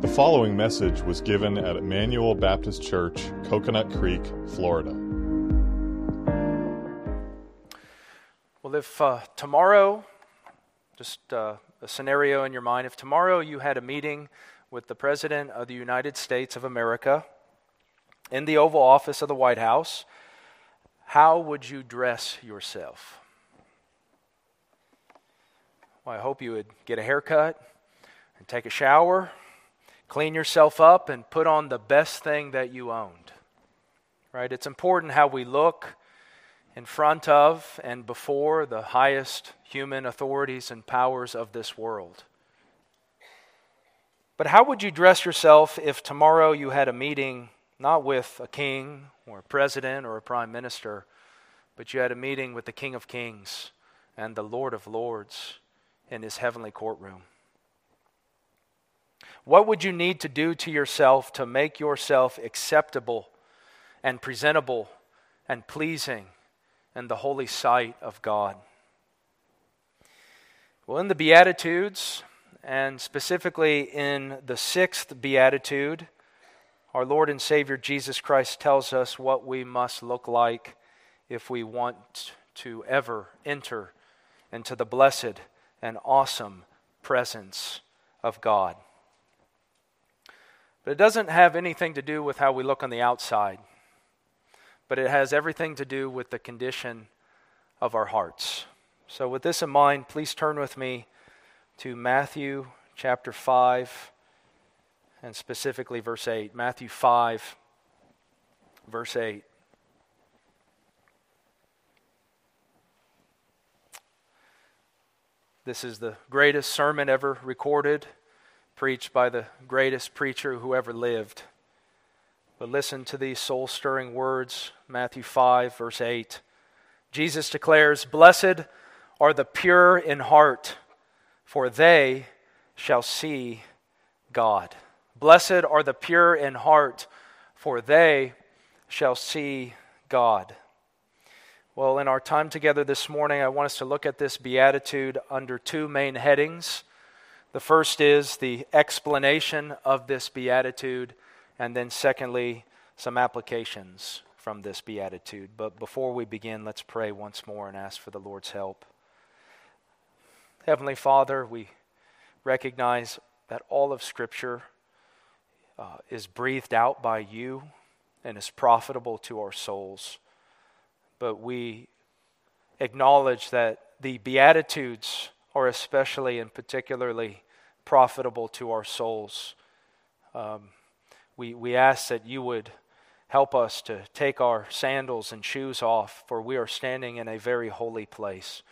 The following message was given at Emmanuel Baptist Church, Coconut Creek, Florida. Well, if uh, tomorrow, just uh, a scenario in your mind, if tomorrow you had a meeting with the President of the United States of America in the Oval Office of the White House, how would you dress yourself? Well, I hope you would get a haircut and take a shower, clean yourself up, and put on the best thing that you owned. Right? It's important how we look in front of and before the highest human authorities and powers of this world. But how would you dress yourself if tomorrow you had a meeting not with a king or a president or a prime minister, but you had a meeting with the King of Kings and the Lord of Lords in his heavenly courtroom? What would you need to do to yourself to make yourself acceptable and presentable and pleasing in the holy sight of God? Well, in the Beatitudes, and specifically in the sixth Beatitude, our Lord and Savior Jesus Christ tells us what we must look like if we want to ever enter into the blessed and awesome presence of God. But it doesn't have anything to do with how we look on the outside, but it has everything to do with the condition of our hearts. So, with this in mind, please turn with me to Matthew chapter 5 and specifically verse 8. Matthew 5, verse 8. This is the greatest sermon ever recorded, preached by the greatest preacher who ever lived. But listen to these soul stirring words Matthew 5, verse 8. Jesus declares, Blessed are the pure in heart, for they shall see God. Blessed are the pure in heart, for they shall see God. Well, in our time together this morning, I want us to look at this beatitude under two main headings. The first is the explanation of this beatitude, and then, secondly, some applications from this beatitude. But before we begin, let's pray once more and ask for the Lord's help. Heavenly Father, we recognize that all of Scripture uh, is breathed out by you and is profitable to our souls but we acknowledge that the Beatitudes are especially and particularly profitable to our souls. Um, we, we ask that you would help us to take our sandals and shoes off, for we are standing in a very holy place.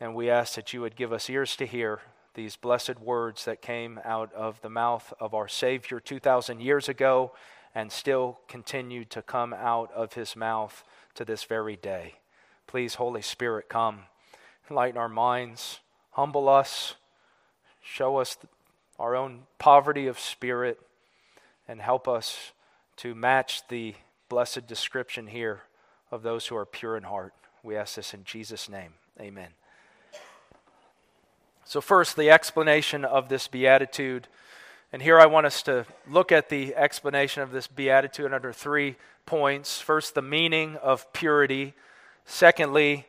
And we ask that you would give us ears to hear these blessed words that came out of the mouth of our Savior 2,000 years ago and still continue to come out of his mouth to this very day. Please, Holy Spirit, come, enlighten our minds, humble us, show us our own poverty of spirit, and help us to match the blessed description here of those who are pure in heart. We ask this in Jesus' name. Amen. So, first, the explanation of this beatitude. And here I want us to look at the explanation of this beatitude under three points. First, the meaning of purity. Secondly,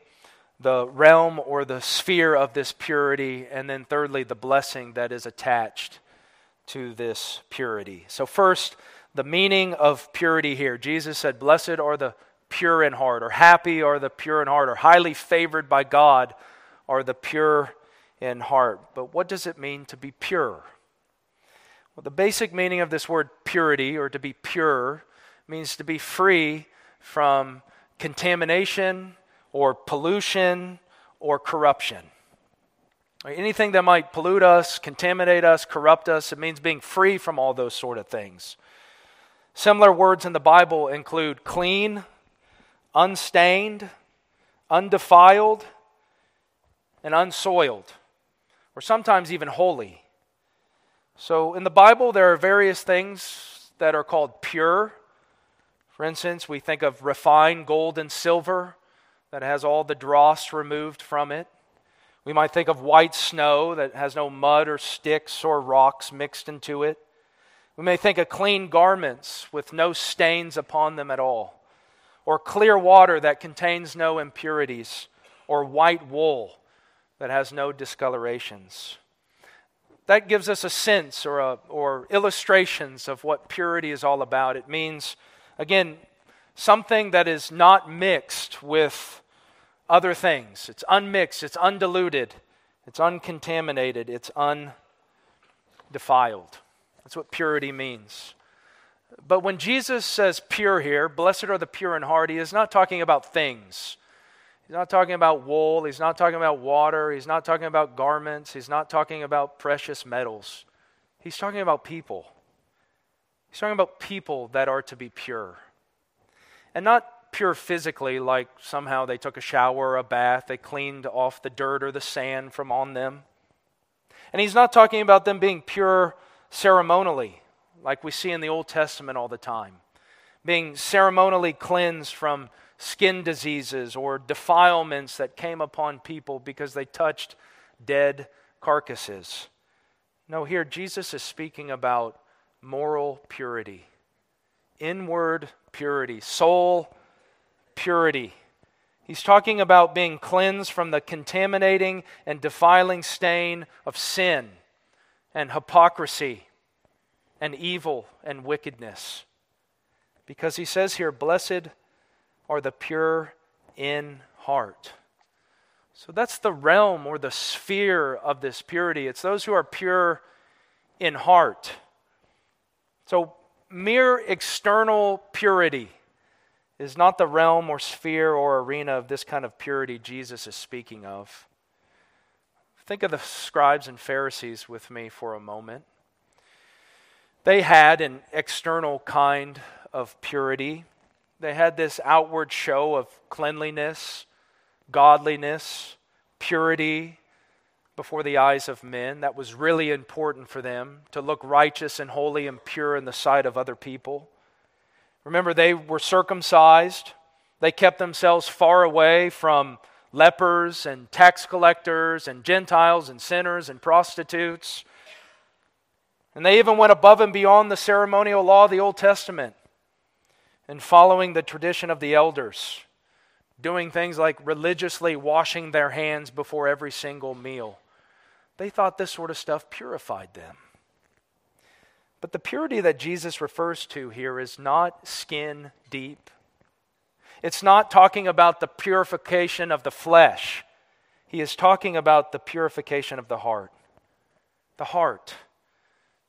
the realm or the sphere of this purity. And then, thirdly, the blessing that is attached to this purity. So, first, the meaning of purity here. Jesus said, Blessed are the pure in heart, or happy are the pure in heart, or highly favored by God are the pure in heart. But what does it mean to be pure? Well, the basic meaning of this word purity, or to be pure, means to be free from contamination or pollution or corruption. Anything that might pollute us, contaminate us, corrupt us, it means being free from all those sort of things. Similar words in the Bible include clean, unstained, undefiled, and unsoiled, or sometimes even holy. So in the Bible, there are various things that are called pure. For instance, we think of refined gold and silver that has all the dross removed from it. We might think of white snow that has no mud or sticks or rocks mixed into it. We may think of clean garments with no stains upon them at all, or clear water that contains no impurities, or white wool that has no discolorations. That gives us a sense or, a, or illustrations of what purity is all about. It means, again, something that is not mixed with other things. It's unmixed, it's undiluted, it's uncontaminated, it's undefiled. That's what purity means. But when Jesus says pure here, blessed are the pure in heart, he is not talking about things. He's not talking about wool. He's not talking about water. He's not talking about garments. He's not talking about precious metals. He's talking about people. He's talking about people that are to be pure. And not pure physically, like somehow they took a shower or a bath, they cleaned off the dirt or the sand from on them. And he's not talking about them being pure ceremonially, like we see in the Old Testament all the time, being ceremonially cleansed from skin diseases or defilements that came upon people because they touched dead carcasses. No, here Jesus is speaking about moral purity, inward purity, soul purity. He's talking about being cleansed from the contaminating and defiling stain of sin and hypocrisy and evil and wickedness. Because he says here, Blessed are the pure in heart. So that's the realm or the sphere of this purity. It's those who are pure in heart. So, mere external purity is not the realm or sphere or arena of this kind of purity Jesus is speaking of. Think of the scribes and Pharisees with me for a moment. They had an external kind of purity. They had this outward show of cleanliness, godliness, purity before the eyes of men. That was really important for them to look righteous and holy and pure in the sight of other people. Remember, they were circumcised, they kept themselves far away from lepers and tax collectors and Gentiles and sinners and prostitutes. And they even went above and beyond the ceremonial law of the Old Testament and following the tradition of the elders, doing things like religiously washing their hands before every single meal. They thought this sort of stuff purified them. But the purity that Jesus refers to here is not skin deep it's not talking about the purification of the flesh, he is talking about the purification of the heart. The heart,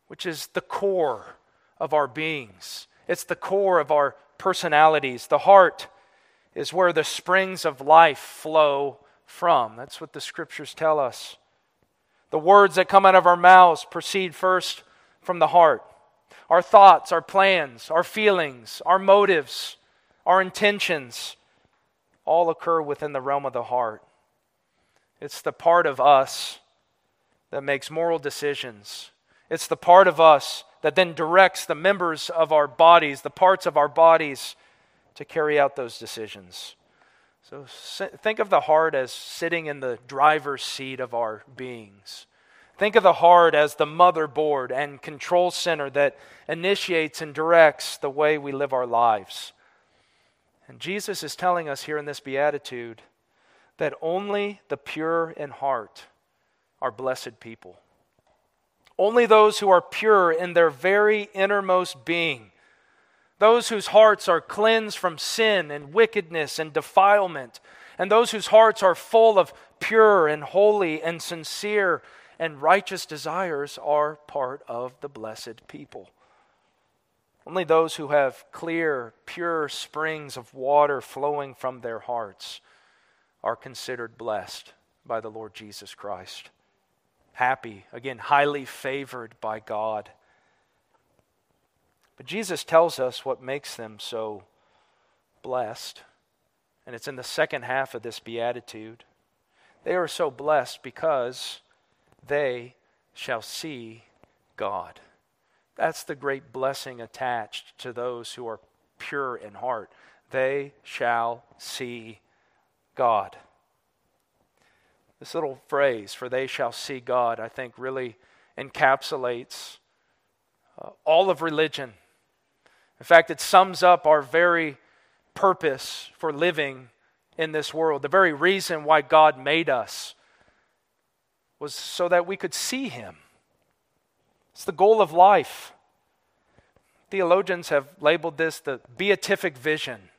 which is the core of our beings, it's the core of our personalities. The heart is where the springs of life flow from. That's what the scriptures tell us. The words that come out of our mouths proceed first from the heart. Our thoughts, our plans, our feelings, our motives, our intentions all occur within the realm of the heart. It's the part of us that makes moral decisions. It's the part of us that then directs the members of our bodies, the parts of our bodies, to carry out those decisions. So think of the heart as sitting in the driver's seat of our beings. Think of the heart as the motherboard and control center that initiates and directs the way we live our lives. And Jesus is telling us here in this beatitude that only the pure in heart are blessed people. Only those who are pure in their very innermost being, those whose hearts are cleansed from sin and wickedness and defilement, and those whose hearts are full of pure and holy and sincere and righteous desires are part of the blessed people. Only those who have clear, pure springs of water flowing from their hearts are considered blessed by the Lord Jesus Christ. Happy, again, highly favored by God. But Jesus tells us what makes them so blessed, and it's in the second half of this beatitude. They are so blessed because they shall see God. That's the great blessing attached to those who are pure in heart. They shall see God. This little phrase, for they shall see God, I think really encapsulates uh, all of religion. In fact, it sums up our very purpose for living in this world. The very reason why God made us was so that we could see Him. It's the goal of life. Theologians have labeled this the beatific vision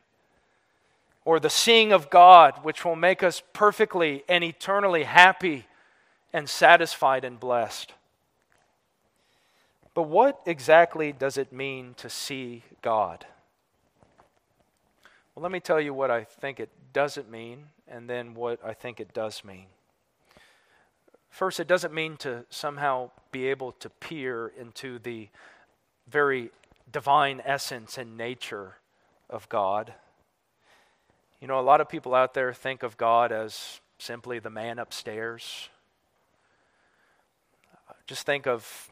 or the seeing of God, which will make us perfectly and eternally happy and satisfied and blessed. But what exactly does it mean to see God? Well, let me tell you what I think it doesn't mean, and then what I think it does mean. First, it doesn't mean to somehow be able to peer into the very divine essence and nature of God. You know, a lot of people out there think of God as simply the man upstairs. Just think of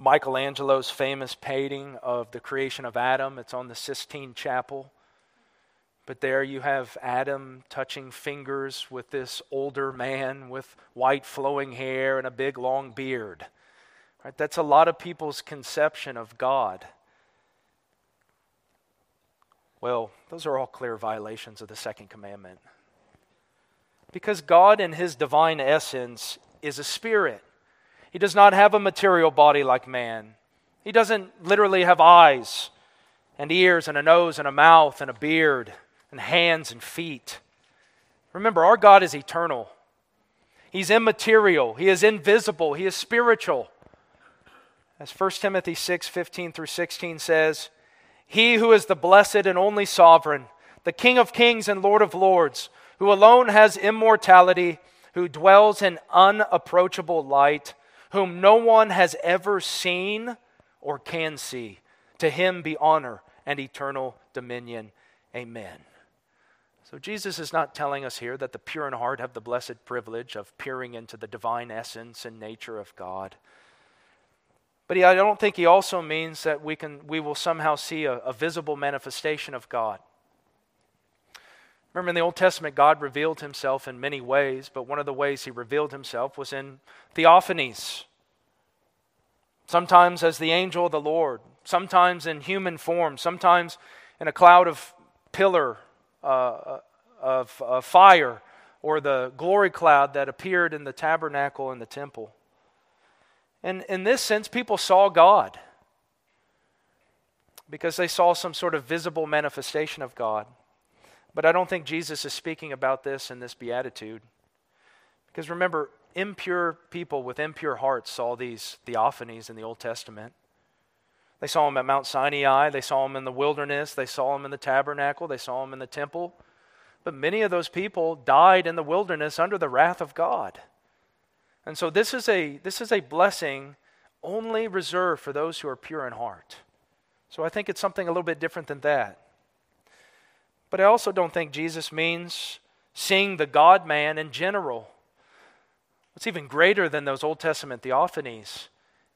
Michelangelo's famous painting of the creation of Adam. It's on the Sistine Chapel. But there you have Adam touching fingers with this older man with white flowing hair and a big long beard. Right? That's a lot of people's conception of God. Well, those are all clear violations of the second commandment. Because God, in his divine essence, is a spirit. He does not have a material body like man. He doesn't literally have eyes and ears and a nose and a mouth and a beard and hands and feet. Remember, our God is eternal. He's immaterial. He is invisible. He is spiritual. As 1 Timothy 6 15 through 16 says, He who is the blessed and only sovereign, the King of kings and Lord of lords, who alone has immortality, who dwells in unapproachable light, whom no one has ever seen or can see, to him be honor and eternal dominion. Amen. So, Jesus is not telling us here that the pure in heart have the blessed privilege of peering into the divine essence and nature of God. But he, I don't think he also means that we, can, we will somehow see a, a visible manifestation of God. Remember, in the Old Testament, God revealed himself in many ways, but one of the ways he revealed himself was in theophanies. Sometimes as the angel of the Lord, sometimes in human form, sometimes in a cloud of pillar uh, of, of fire, or the glory cloud that appeared in the tabernacle in the temple. And in this sense, people saw God because they saw some sort of visible manifestation of God. But I don't think Jesus is speaking about this in this beatitude. Because remember, impure people with impure hearts saw these theophanies in the Old Testament. They saw them at Mount Sinai, they saw them in the wilderness, they saw them in the tabernacle, they saw them in the temple. But many of those people died in the wilderness under the wrath of God. And so this is a, this is a blessing only reserved for those who are pure in heart. So I think it's something a little bit different than that. But I also don't think Jesus means seeing the God man in general. What's even greater than those Old Testament theophanies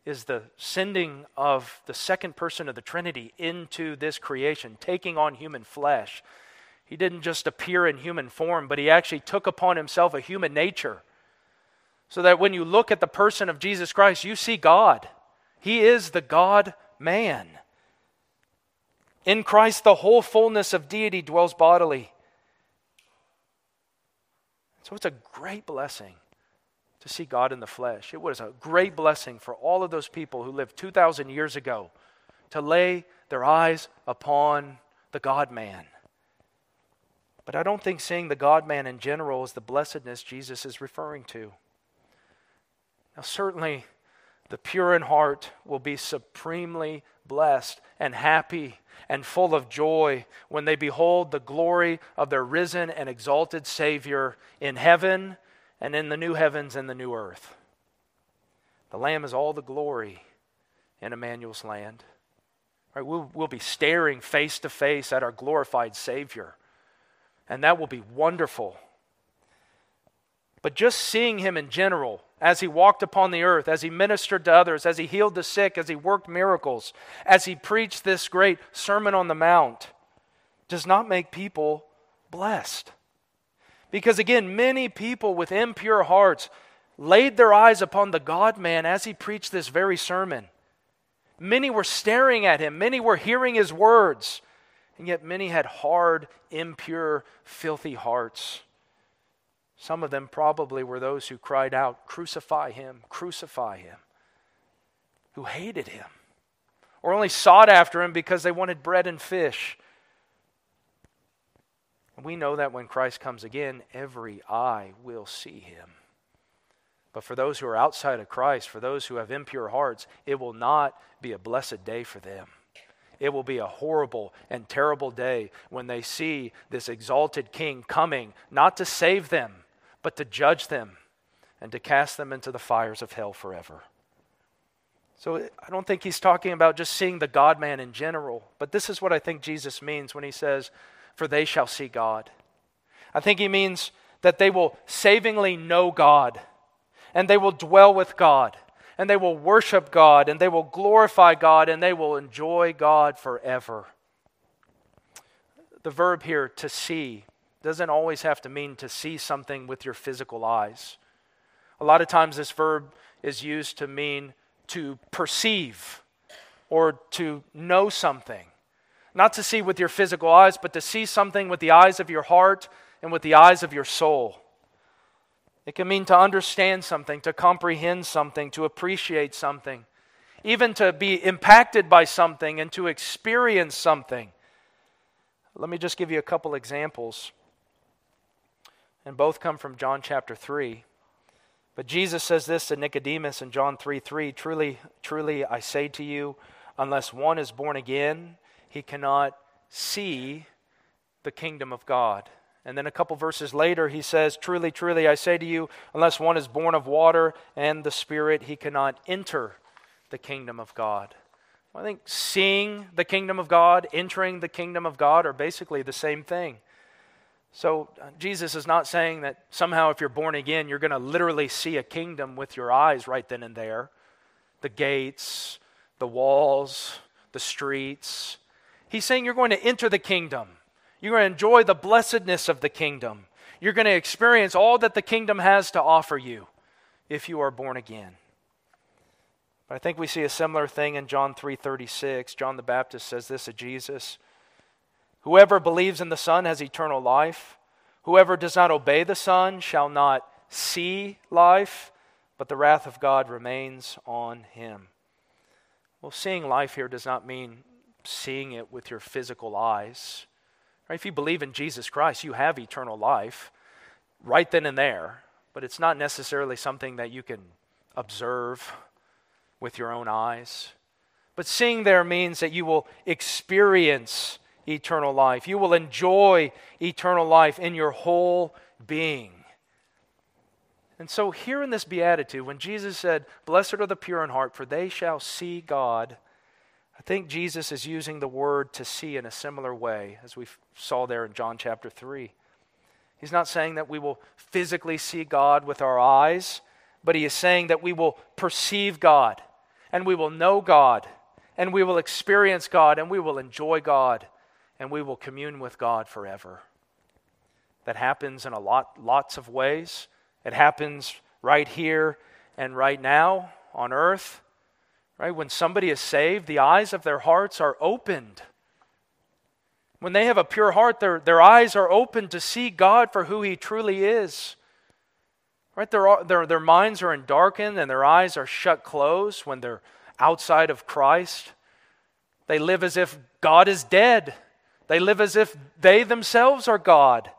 is the sending of the second person of the Trinity into this creation, taking on human flesh. He didn't just appear in human form, but he actually took upon himself a human nature so that when you look at the person of Jesus Christ, you see God. He is the God man. In Christ, the whole fullness of deity dwells bodily. So it's a great blessing to see God in the flesh. It was a great blessing for all of those people who lived 2,000 years ago to lay their eyes upon the God man. But I don't think seeing the God man in general is the blessedness Jesus is referring to. Now, certainly, the pure in heart will be supremely blessed and happy and full of joy when they behold the glory of their risen and exalted Savior in heaven and in the new heavens and the new earth. The Lamb is all the glory in Emmanuel's land. Right, we'll, we'll be staring face to face at our glorified Savior, and that will be wonderful. But just seeing him in general, as he walked upon the earth, as he ministered to others, as he healed the sick, as he worked miracles, as he preached this great Sermon on the Mount, does not make people blessed. Because again, many people with impure hearts laid their eyes upon the God man as he preached this very sermon. Many were staring at him, many were hearing his words, and yet many had hard, impure, filthy hearts. Some of them probably were those who cried out, Crucify him, crucify him, who hated him, or only sought after him because they wanted bread and fish. We know that when Christ comes again, every eye will see him. But for those who are outside of Christ, for those who have impure hearts, it will not be a blessed day for them. It will be a horrible and terrible day when they see this exalted king coming, not to save them, but to judge them and to cast them into the fires of hell forever. So I don't think he's talking about just seeing the God man in general, but this is what I think Jesus means when he says, For they shall see God. I think he means that they will savingly know God and they will dwell with God, and they will worship God, and they will glorify God, and they will enjoy God forever. The verb here, to see, doesn't always have to mean to see something with your physical eyes. A lot of times, this verb is used to mean to perceive or to know something. Not to see with your physical eyes, but to see something with the eyes of your heart and with the eyes of your soul. It can mean to understand something, to comprehend something, to appreciate something, even to be impacted by something and to experience something. Let me just give you a couple examples. And both come from John chapter 3. But Jesus says this to Nicodemus in John 3 3 Truly, truly, I say to you, unless one is born again, he cannot see the kingdom of God. And then a couple verses later, he says, Truly, truly, I say to you, unless one is born of water and the Spirit, he cannot enter the kingdom of God. I think seeing the kingdom of God, entering the kingdom of God are basically the same thing. So, uh, Jesus is not saying that somehow if you're born again, you're going to literally see a kingdom with your eyes right then and there the gates, the walls, the streets. He's saying you're going to enter the kingdom. You're going to enjoy the blessedness of the kingdom. You're going to experience all that the kingdom has to offer you if you are born again. But I think we see a similar thing in John 3:36. John the Baptist says this of Jesus. Whoever believes in the Son has eternal life. Whoever does not obey the Son shall not see life, but the wrath of God remains on him. Well, seeing life here does not mean seeing it with your physical eyes. Right? If you believe in Jesus Christ, you have eternal life right then and there, but it's not necessarily something that you can observe with your own eyes. But seeing there means that you will experience eternal life. You will enjoy eternal life in your whole being. And so, here in this beatitude, when Jesus said, Blessed are the pure in heart, for they shall see God, I think Jesus is using the word to see in a similar way as we saw there in John chapter 3. He's not saying that we will physically see God with our eyes, but he is saying that we will perceive God and we will know God and we will experience God and we will enjoy God and we will commune with God forever. That happens in a lot lots of ways. It happens right here and right now on earth. Right? When somebody is saved, the eyes of their hearts are opened. When they have a pure heart, their, their eyes are open to see God for who He truly is. Right? Their, their, their minds are darkened and their eyes are shut closed when they're outside of Christ. They live as if God is dead. They live as if they themselves are God.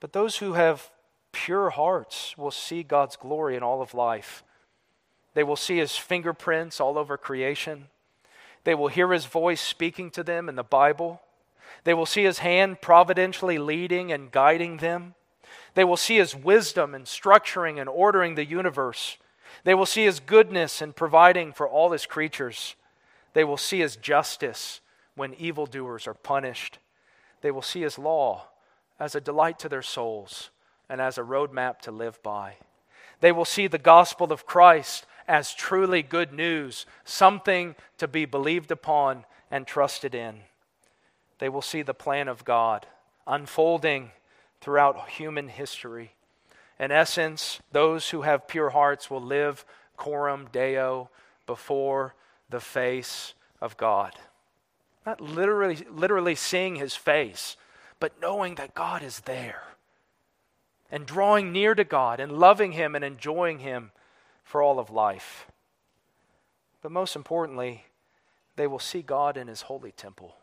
But those who have pure hearts will see God's glory in all of life. They will see his fingerprints all over creation. They will hear his voice speaking to them in the Bible. They will see his hand providentially leading and guiding them. They will see his wisdom in structuring and ordering the universe. They will see his goodness in providing for all his creatures. They will see his justice when evildoers are punished. They will see his law as a delight to their souls and as a roadmap to live by. They will see the gospel of Christ as truly good news, something to be believed upon and trusted in. They will see the plan of God unfolding throughout human history. In essence, those who have pure hearts will live coram deo before the face of God. Not literally, literally seeing his face, but knowing that God is there and drawing near to God and loving him and enjoying him for all of life. But most importantly, they will see God in his holy temple.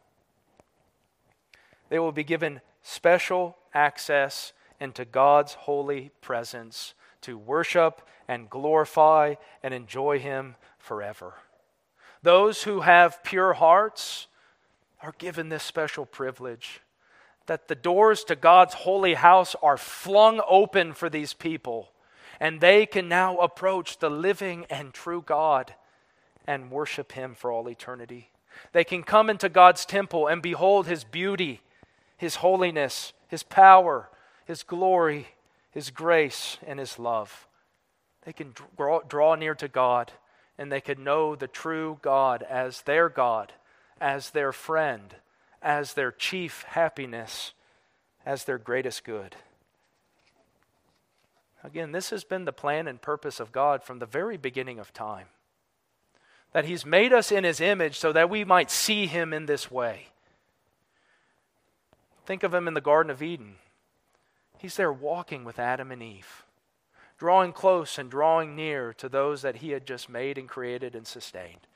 They will be given special access into God's holy presence to worship and glorify and enjoy him forever. Those who have pure hearts are given this special privilege that the doors to God's holy house are flung open for these people, and they can now approach the living and true God and worship Him for all eternity. They can come into God's temple and behold His beauty, His holiness, His power, His glory, His grace, and His love. They can draw, draw near to God and they can know the true God as their God, as their friend, as their chief happiness, as their greatest good. Again, this has been the plan and purpose of God from the very beginning of time. That He's made us in His image so that we might see Him in this way. Think of Him in the Garden of Eden. He's there walking with Adam and Eve drawing close and drawing near to those that he had just made and created and sustained.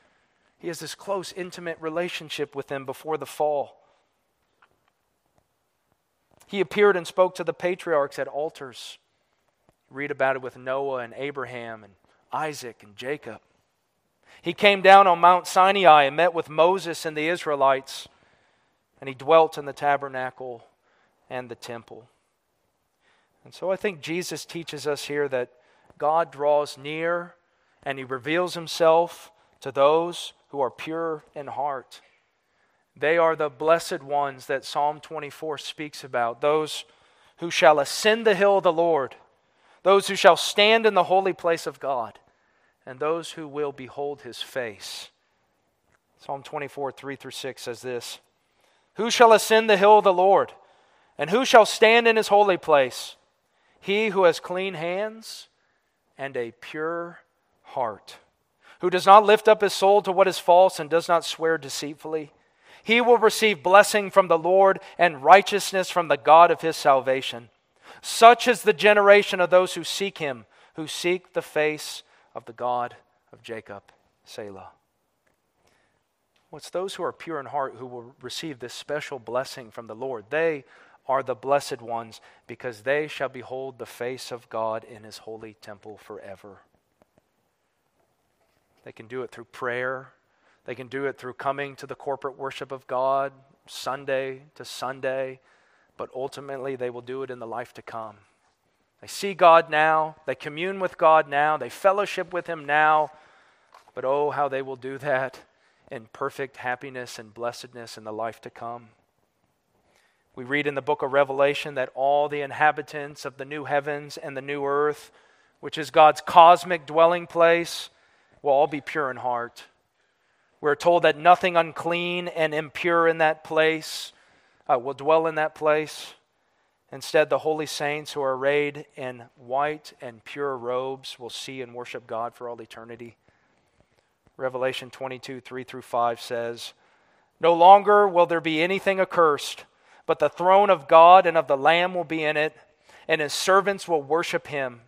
He has this close, intimate relationship with them before the fall. He appeared and spoke to the patriarchs at altars. Read about it with Noah and Abraham and Isaac and Jacob. He came down on Mount Sinai and met with Moses and the Israelites, and he dwelt in the tabernacle and the temple. And so I think Jesus teaches us here that God draws near and he reveals himself to those who are pure in heart. They are the blessed ones that Psalm 24 speaks about, those who shall ascend the hill of the Lord, those who shall stand in the holy place of God, and those who will behold his face. Psalm 24, 3 through 6 says this Who shall ascend the hill of the Lord? And who shall stand in his holy place? He who has clean hands and a pure heart, who does not lift up his soul to what is false and does not swear deceitfully, he will receive blessing from the Lord and righteousness from the God of his salvation. Such is the generation of those who seek him, who seek the face of the God of Jacob. Selah. Well, it's those who are pure in heart who will receive this special blessing from the Lord? They are the blessed ones, because they shall behold the face of God in his holy temple forever. They can do it through prayer. They can do it through coming to the corporate worship of God Sunday to Sunday, but ultimately they will do it in the life to come. They see God now, they commune with God now, they fellowship with Him now, but oh, how they will do that in perfect happiness and blessedness in the life to come. We read in the book of Revelation that all the inhabitants of the new heavens and the new earth, which is God's cosmic dwelling place, will all be pure in heart. We're told that nothing unclean and impure in that place uh, will dwell in that place. Instead, the holy saints who are arrayed in white and pure robes will see and worship God for all eternity. Revelation 22, 3 through 5 says, No longer will there be anything accursed but the throne of God and of the Lamb will be in it, and his servants will worship him.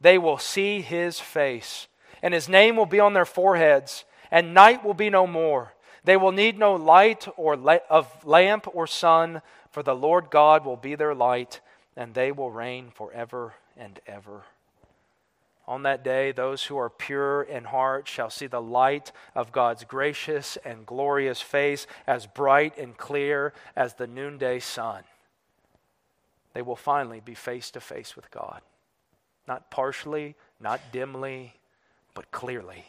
They will see his face, and his name will be on their foreheads, and night will be no more. They will need no light or la- of lamp or sun, for the Lord God will be their light, and they will reign forever and ever. On that day, those who are pure in heart shall see the light of God's gracious and glorious face as bright and clear as the noonday sun. They will finally be face to face with God. Not partially, not dimly, but clearly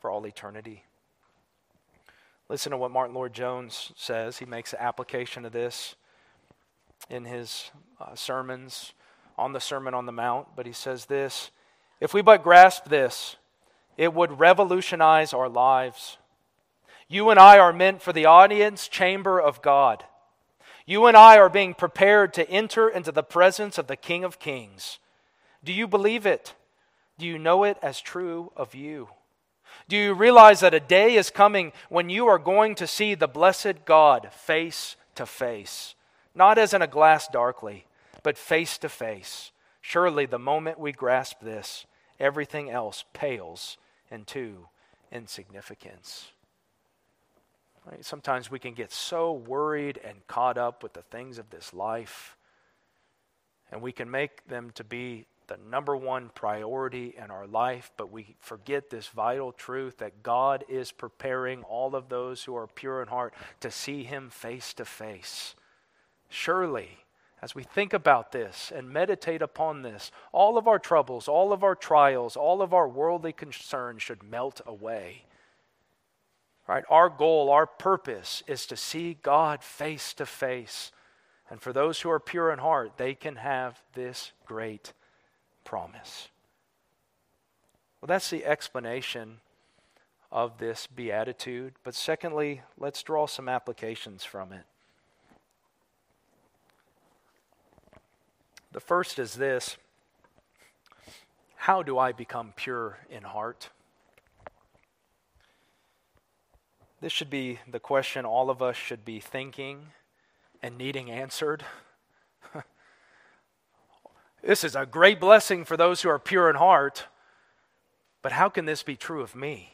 for all eternity. Listen to what Martyn Lloyd-Jones says. He makes an application of this in his uh, sermons on the Sermon on the Mount, but he says this if we but grasp this, it would revolutionize our lives. You and I are meant for the audience chamber of God. You and I are being prepared to enter into the presence of the King of Kings. Do you believe it? Do you know it as true of you? Do you realize that a day is coming when you are going to see the blessed God face to face? Not as in a glass darkly, but face to face. Surely, the moment we grasp this, everything else pales into insignificance. Right? Sometimes we can get so worried and caught up with the things of this life, and we can make them to be the number one priority in our life, but we forget this vital truth that God is preparing all of those who are pure in heart to see Him face to face. Surely, as we think about this and meditate upon this, all of our troubles, all of our trials, all of our worldly concerns should melt away. Right? Our goal, our purpose is to see God face to face. And for those who are pure in heart, they can have this great promise. Well, that's the explanation of this beatitude. But secondly, let's draw some applications from it. The first is this How do I become pure in heart? This should be the question all of us should be thinking and needing answered. This is a great blessing for those who are pure in heart, but how can this be true of me?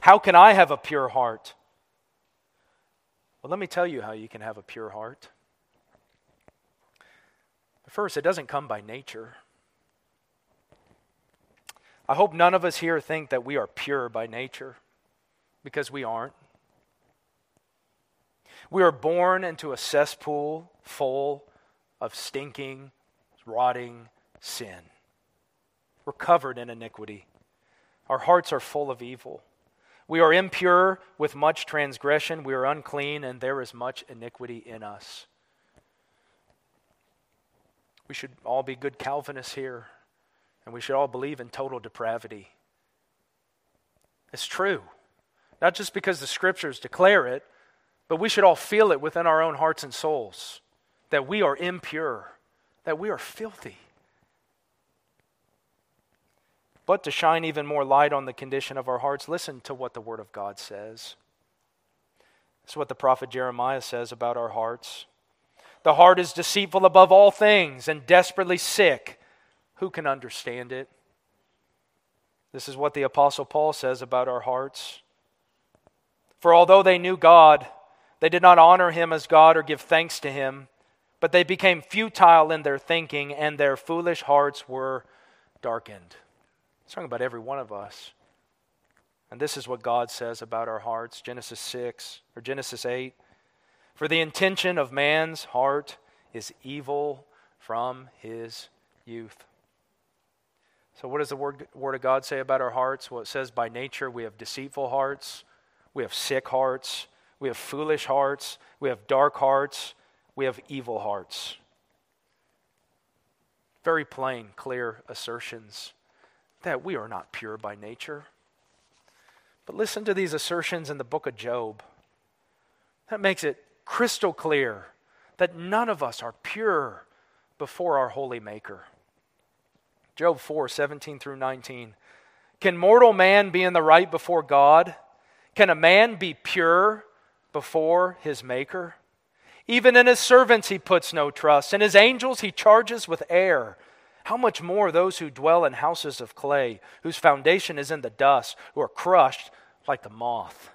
How can I have a pure heart? Well, let me tell you how you can have a pure heart. First, it doesn't come by nature. I hope none of us here think that we are pure by nature, because we aren't. We are born into a cesspool full of stinking, rotting sin. We're covered in iniquity. Our hearts are full of evil. We are impure with much transgression. We are unclean, and there is much iniquity in us. We should all be good Calvinists here, and we should all believe in total depravity. It's true. Not just because the scriptures declare it, but we should all feel it within our own hearts and souls that we are impure, that we are filthy. But to shine even more light on the condition of our hearts, listen to what the Word of God says. This is what the prophet Jeremiah says about our hearts. The heart is deceitful above all things and desperately sick. Who can understand it? This is what the Apostle Paul says about our hearts. For although they knew God, they did not honor him as God or give thanks to him, but they became futile in their thinking, and their foolish hearts were darkened. It's talking about every one of us. And this is what God says about our hearts Genesis 6 or Genesis 8. For the intention of man's heart is evil from his youth. So, what does the word, word of God say about our hearts? Well, it says by nature we have deceitful hearts, we have sick hearts, we have foolish hearts, we have dark hearts, we have evil hearts. Very plain, clear assertions that we are not pure by nature. But listen to these assertions in the book of Job. That makes it crystal clear that none of us are pure before our holy Maker. Job 4 17 through 19. Can mortal man be in the right before God? Can a man be pure before his Maker? Even in his servants he puts no trust. In his angels he charges with error. How much more those who dwell in houses of clay, whose foundation is in the dust, who are crushed like the moth?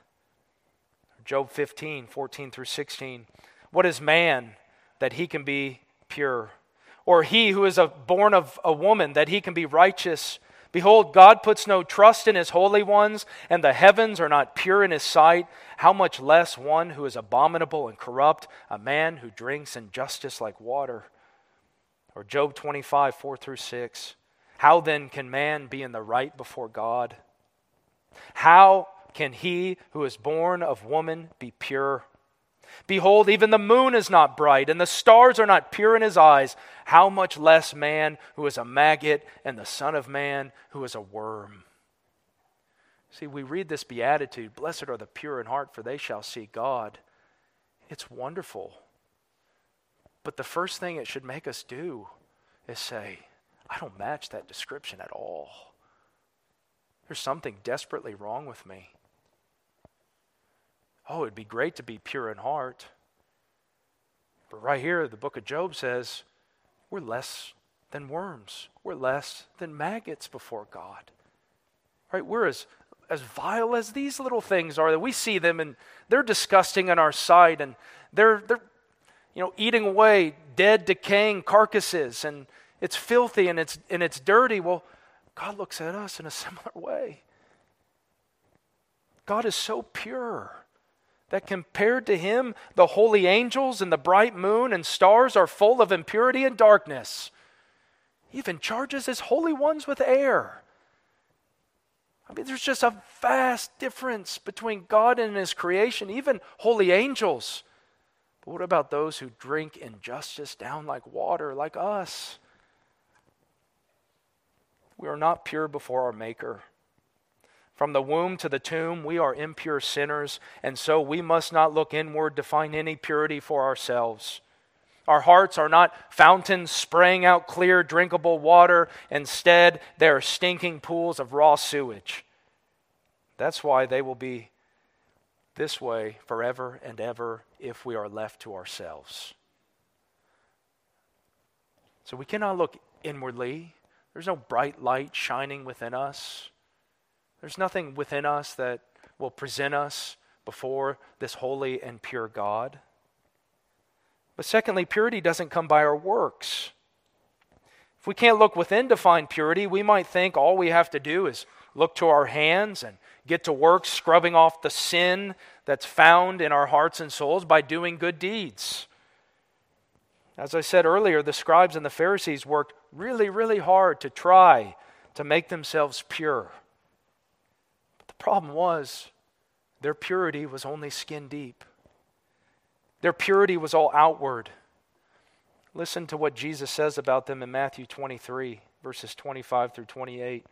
Job 15, 14 through 16. What is man that he can be pure? Or he who is a, born of a woman that he can be righteous? Behold, God puts no trust in his holy ones, and the heavens are not pure in his sight. How much less one who is abominable and corrupt, a man who drinks injustice like water? Or Job 25, 4 through 6. How then can man be in the right before God? How can he who is born of woman be pure? Behold, even the moon is not bright, and the stars are not pure in his eyes. How much less man who is a maggot, and the Son of Man who is a worm? See, we read this beatitude Blessed are the pure in heart, for they shall see God. It's wonderful. But the first thing it should make us do is say, I don't match that description at all. there's something desperately wrong with me. Oh, it'd be great to be pure in heart. But right here, the book of Job says, we're less than worms. We're less than maggots before God. Right? We're as, as vile as these little things are that we see them and they're disgusting in our sight and they're, they're you know, eating away dead, decaying carcasses and it's filthy and it's, and it's dirty. Well, God looks at us in a similar way. God is so pure that compared to him, the holy angels and the bright moon and stars are full of impurity and darkness. He even charges his holy ones with air. I mean, there's just a vast difference between God and his creation, even holy angels. But what about those who drink injustice down like water, like us? We are not pure before our Maker. From the womb to the tomb, we are impure sinners, and so we must not look inward to find any purity for ourselves. Our hearts are not fountains spraying out clear, drinkable water. Instead, they are stinking pools of raw sewage. That's why they will be this way forever and ever if we are left to ourselves. So we cannot look inwardly. There's no bright light shining within us. There's nothing within us that will present us before this holy and pure God. But secondly, purity doesn't come by our works. If we can't look within to find purity, we might think all we have to do is look to our hands and get to work scrubbing off the sin that's found in our hearts and souls by doing good deeds. As I said earlier, the scribes and the Pharisees worked really, really hard to try to make themselves pure. Problem was, their purity was only skin deep. Their purity was all outward. Listen to what Jesus says about them in Matthew 23, verses 25 through 28.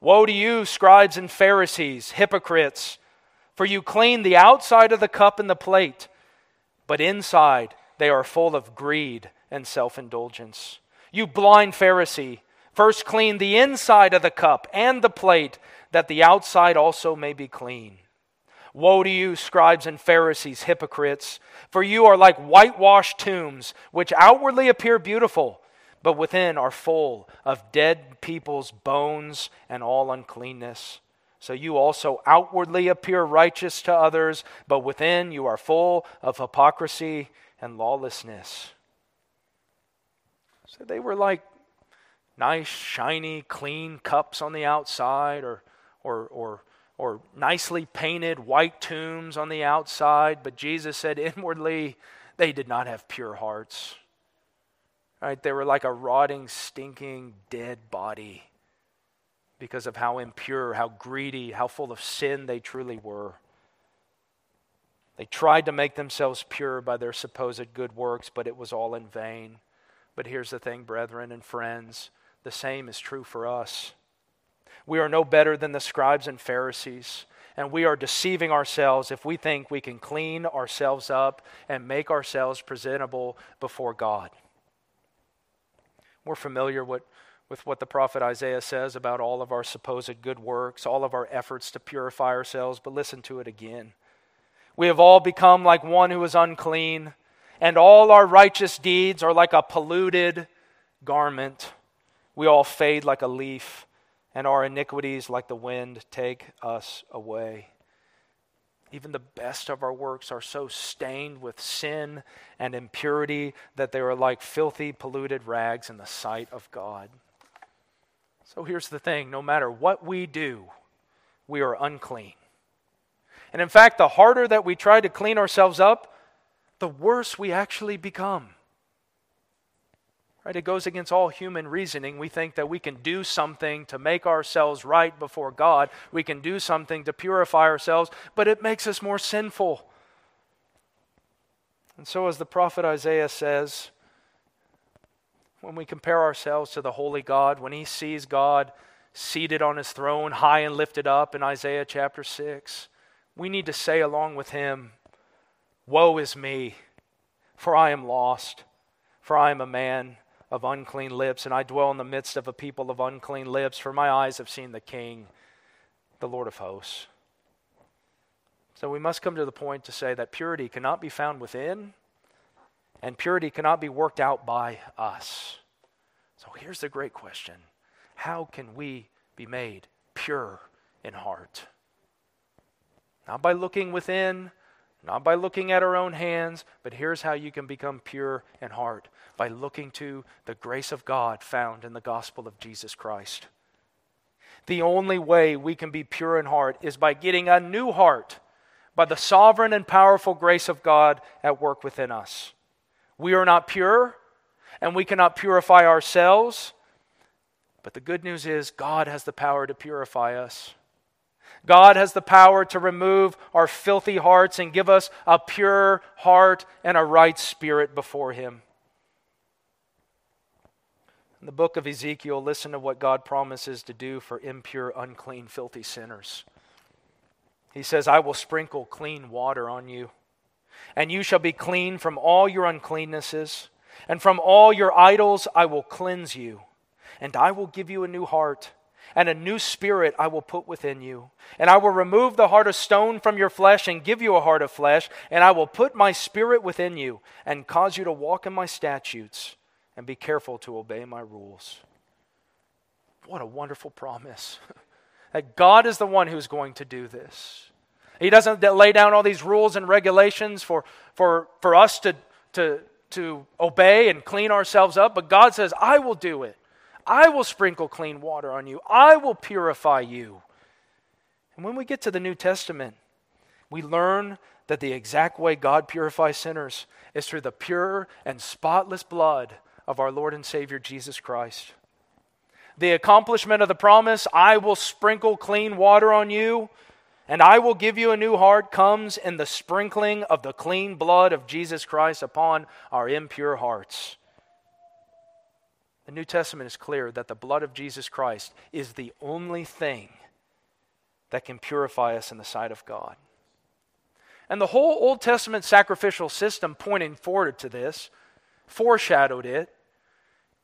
Woe to you, scribes and Pharisees, hypocrites, for you clean the outside of the cup and the plate, but inside they are full of greed and self indulgence. You blind Pharisee, first clean the inside of the cup and the plate that the outside also may be clean. Woe to you, scribes and Pharisees, hypocrites, for you are like whitewashed tombs, which outwardly appear beautiful, but within are full of dead people's bones and all uncleanness. So you also outwardly appear righteous to others, but within you are full of hypocrisy and lawlessness. So they were like nice, shiny, clean cups on the outside, or or, or, or nicely painted white tombs on the outside, but Jesus said inwardly they did not have pure hearts. Right? They were like a rotting, stinking, dead body because of how impure, how greedy, how full of sin they truly were. They tried to make themselves pure by their supposed good works, but it was all in vain. But here's the thing, brethren and friends the same is true for us. We are no better than the scribes and Pharisees. And we are deceiving ourselves if we think we can clean ourselves up and make ourselves presentable before God. We're familiar with, with what the prophet Isaiah says about all of our supposed good works, all of our efforts to purify ourselves, but listen to it again. We have all become like one who is unclean, and all our righteous deeds are like a polluted garment. We all fade like a leaf and our iniquities, like the wind, take us away. Even the best of our works are so stained with sin and impurity that they are like filthy, polluted rags in the sight of God. So here's the thing no matter what we do, we are unclean. And in fact, the harder that we try to clean ourselves up, the worse we actually become. Right? It goes against all human reasoning. We think that we can do something to make ourselves right before God. We can do something to purify ourselves, but it makes us more sinful. And so, as the prophet Isaiah says, when we compare ourselves to the holy God, when he sees God seated on his throne, high and lifted up in Isaiah chapter 6, we need to say along with him, Woe is me, for I am lost, for I am a man of unclean lips, and I dwell in the midst of a people of unclean lips, for my eyes have seen the King, the Lord of hosts. So we must come to the point to say that purity cannot be found within, and purity cannot be worked out by us. So here's the great question How can we be made pure in heart? Not by looking within, not by looking at our own hands, but here's how you can become pure in heart by looking to the grace of God found in the gospel of Jesus Christ. The only way we can be pure in heart is by getting a new heart by the sovereign and powerful grace of God at work within us. We are not pure, and we cannot purify ourselves. But the good news is, God has the power to purify us. God has the power to remove our filthy hearts and give us a pure heart and a right spirit before Him. In the book of Ezekiel, listen to what God promises to do for impure, unclean, filthy sinners. He says, I will sprinkle clean water on you, and you shall be clean from all your uncleannesses, and from all your idols I will cleanse you, and I will give you a new heart. And a new spirit I will put within you. And I will remove the heart of stone from your flesh and give you a heart of flesh. And I will put my spirit within you and cause you to walk in my statutes and be careful to obey my rules. What a wonderful promise. that God is the one who's going to do this. He doesn't lay down all these rules and regulations for, for, for us to, to, to obey and clean ourselves up, but God says, I will do it. I will sprinkle clean water on you. I will purify you. And when we get to the New Testament, we learn that the exact way God purifies sinners is through the pure and spotless blood of our Lord and Savior Jesus Christ the accomplishment of the promise, I will sprinkle clean water on you, and I will give you a new heart, comes in the sprinkling of the clean blood of Jesus Christ upon our impure hearts. The New Testament is clear that the blood of Jesus Christ is the only thing that can purify us in the sight of God. And the whole Old Testament sacrificial system pointing forward to this foreshadowed it.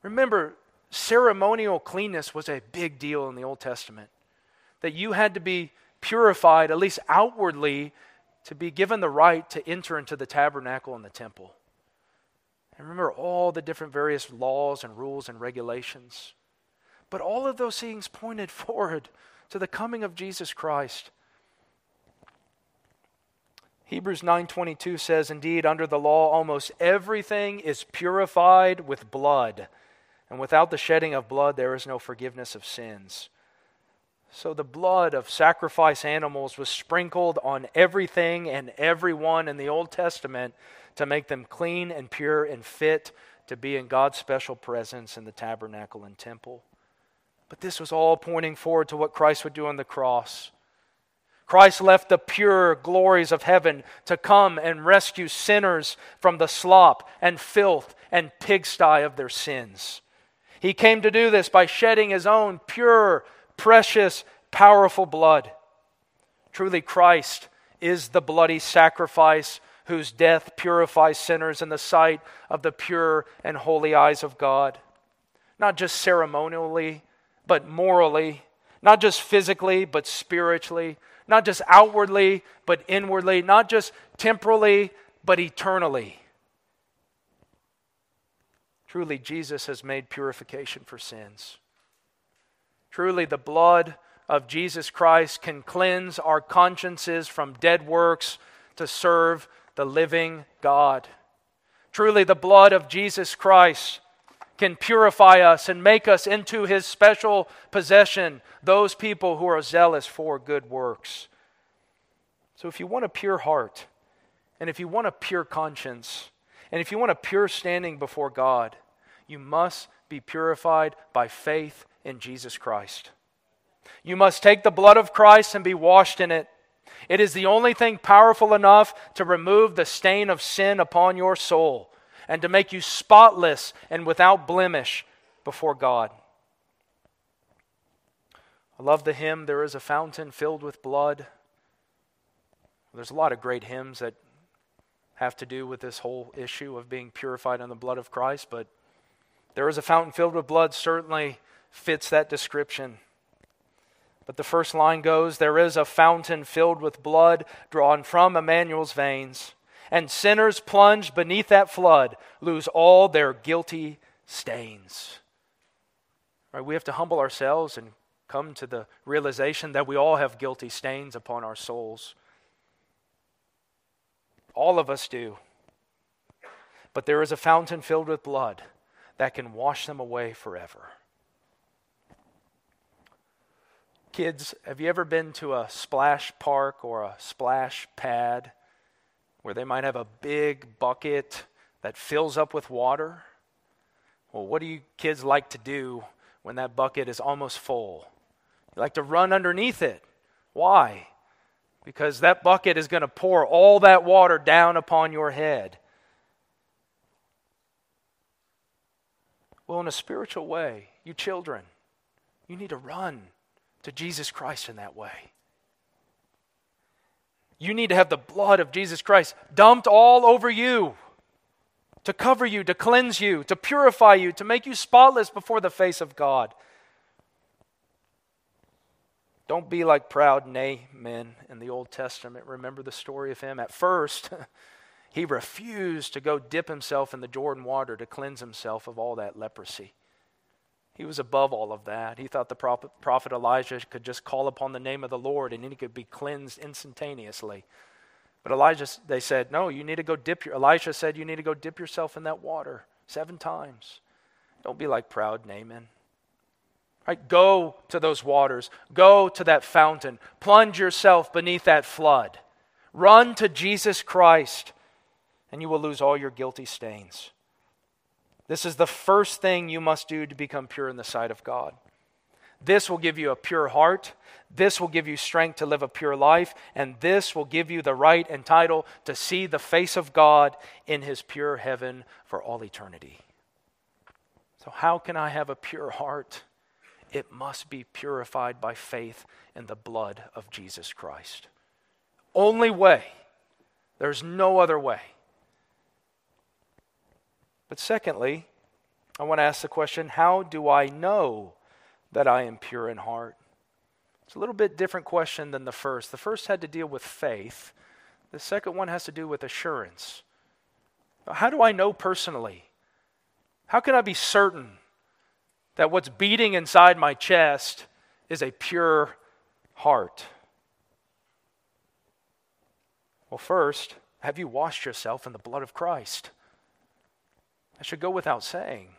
Remember, ceremonial cleanness was a big deal in the Old Testament. That you had to be purified, at least outwardly, to be given the right to enter into the tabernacle and the temple. And remember all the different various laws and rules and regulations. But all of those things pointed forward to the coming of Jesus Christ. Hebrews 9:22 says indeed under the law almost everything is purified with blood and without the shedding of blood, there is no forgiveness of sins. So the blood of sacrifice animals was sprinkled on everything and everyone in the Old Testament to make them clean and pure and fit to be in God's special presence in the tabernacle and temple. But this was all pointing forward to what Christ would do on the cross. Christ left the pure glories of heaven to come and rescue sinners from the slop and filth and pigsty of their sins. He came to do this by shedding his own pure, precious, powerful blood. Truly, Christ is the bloody sacrifice whose death purifies sinners in the sight of the pure and holy eyes of God. Not just ceremonially, but morally. Not just physically, but spiritually. Not just outwardly, but inwardly. Not just temporally, but eternally. Truly, Jesus has made purification for sins. Truly, the blood of Jesus Christ can cleanse our consciences from dead works to serve the living God. Truly, the blood of Jesus Christ can purify us and make us into his special possession, those people who are zealous for good works. So, if you want a pure heart, and if you want a pure conscience, and if you want a pure standing before God, you must be purified by faith in Jesus Christ. You must take the blood of Christ and be washed in it. It is the only thing powerful enough to remove the stain of sin upon your soul and to make you spotless and without blemish before God. I love the hymn, There is a Fountain Filled with Blood. There's a lot of great hymns that have to do with this whole issue of being purified in the blood of Christ, but there is a fountain filled with blood certainly fits that description. But the first line goes There is a fountain filled with blood drawn from Emmanuel's veins, and sinners plunged beneath that flood lose all their guilty stains. Right, we have to humble ourselves and come to the realization that we all have guilty stains upon our souls. All of us do. But there is a fountain filled with blood that can wash them away forever. Kids, have you ever been to a splash park or a splash pad where they might have a big bucket that fills up with water? Well, what do you kids like to do when that bucket is almost full? You like to run underneath it. Why? Because that bucket is going to pour all that water down upon your head. Well, in a spiritual way, you children, you need to run to Jesus Christ in that way. You need to have the blood of Jesus Christ dumped all over you to cover you, to cleanse you, to purify you, to make you spotless before the face of God. Don't be like proud Naaman in the Old Testament. Remember the story of him? At first, he refused to go dip himself in the Jordan water to cleanse himself of all that leprosy. He was above all of that. He thought the prophet, Elijah could just call upon the name of the Lord and he could be cleansed instantaneously. But Elijah, they said, no, you need to go dip your, Elisha said, you need to go dip yourself in that water seven times. Don't be like proud Naaman. Right? Go to those waters. Go to that fountain. Plunge yourself beneath that flood. Run to Jesus Christ, and you will lose all your guilty stains. This is the first thing you must do to become pure in the sight of God. This will give you a pure heart. This will give you strength to live a pure life. And this will give you the right and title to see the face of God in his pure heaven for all eternity. So, how can I have a pure heart? It must be purified by faith in the blood of Jesus Christ. Only way. There's no other way. But secondly, I want to ask the question how do I know that I am pure in heart? It's a little bit different question than the first. The first had to deal with faith, the second one has to do with assurance. How do I know personally? How can I be certain that what's beating inside my chest is a pure heart? Well, first, have you washed yourself in the blood of Christ? That should go without saying.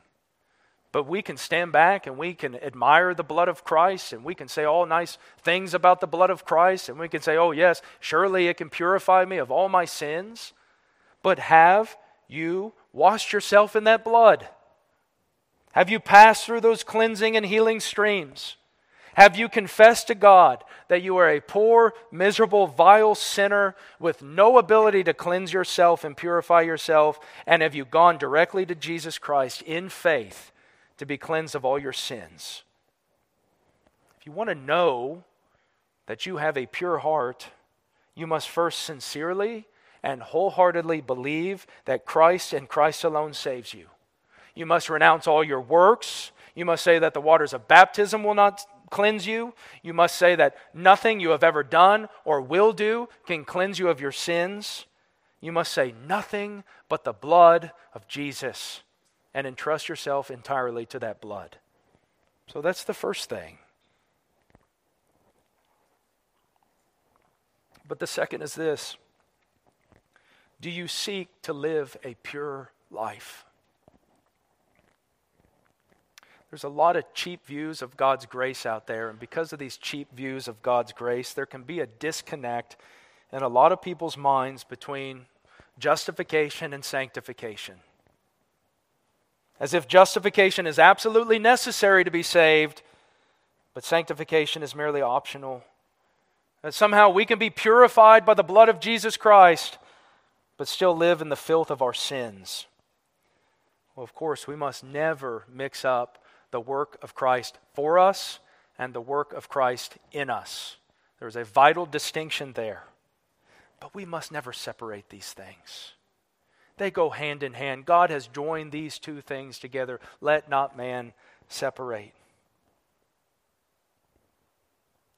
But we can stand back and we can admire the blood of Christ and we can say all nice things about the blood of Christ and we can say, oh, yes, surely it can purify me of all my sins. But have you washed yourself in that blood? Have you passed through those cleansing and healing streams? Have you confessed to God that you are a poor, miserable, vile sinner with no ability to cleanse yourself and purify yourself? And have you gone directly to Jesus Christ in faith to be cleansed of all your sins? If you want to know that you have a pure heart, you must first sincerely and wholeheartedly believe that Christ and Christ alone saves you. You must renounce all your works. You must say that the waters of baptism will not cleanse you. You must say that nothing you have ever done or will do can cleanse you of your sins. You must say nothing but the blood of Jesus and entrust yourself entirely to that blood. So that's the first thing. But the second is this Do you seek to live a pure life? There's a lot of cheap views of God's grace out there, and because of these cheap views of God's grace, there can be a disconnect in a lot of people's minds between justification and sanctification. As if justification is absolutely necessary to be saved, but sanctification is merely optional. That somehow we can be purified by the blood of Jesus Christ, but still live in the filth of our sins. Well, of course, we must never mix up the work of Christ for us and the work of Christ in us. There's a vital distinction there. But we must never separate these things. They go hand in hand. God has joined these two things together. Let not man separate.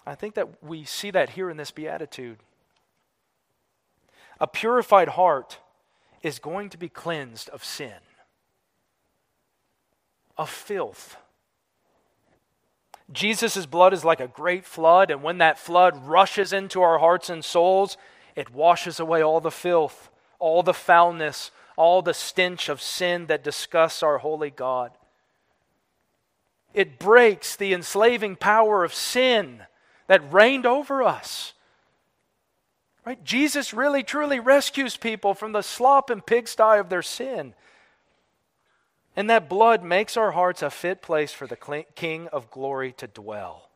I think that we see that here in this beatitude. A purified heart is going to be cleansed of sin, of filth. Jesus' blood is like a great flood, and when that flood rushes into our hearts and souls, it washes away all the filth, all the foulness, all the stench of sin that disgusts our holy God. It breaks the enslaving power of sin that reigned over us. Right? Jesus really truly rescues people from the slop and pigsty of their sin. And that blood makes our hearts a fit place for the King of glory to dwell.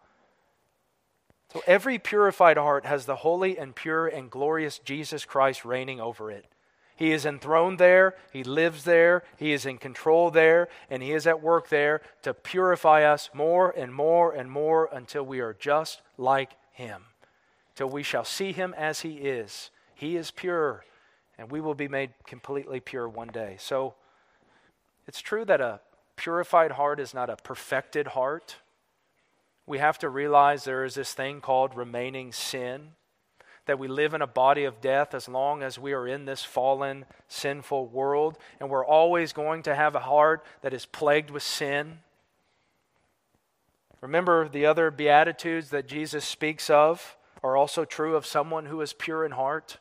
So every purified heart has the holy and pure and glorious Jesus Christ reigning over it. He is enthroned there, He lives there, He is in control there, and He is at work there to purify us more and more and more until we are just like Him, till we shall see Him as He is. He is pure, and we will be made completely pure one day. So it's true that a purified heart is not a perfected heart. We have to realize there is this thing called remaining sin that we live in a body of death as long as we are in this fallen, sinful world, and we're always going to have a heart that is plagued with sin. Remember, the other Beatitudes that Jesus speaks of are also true of someone who is pure in heart.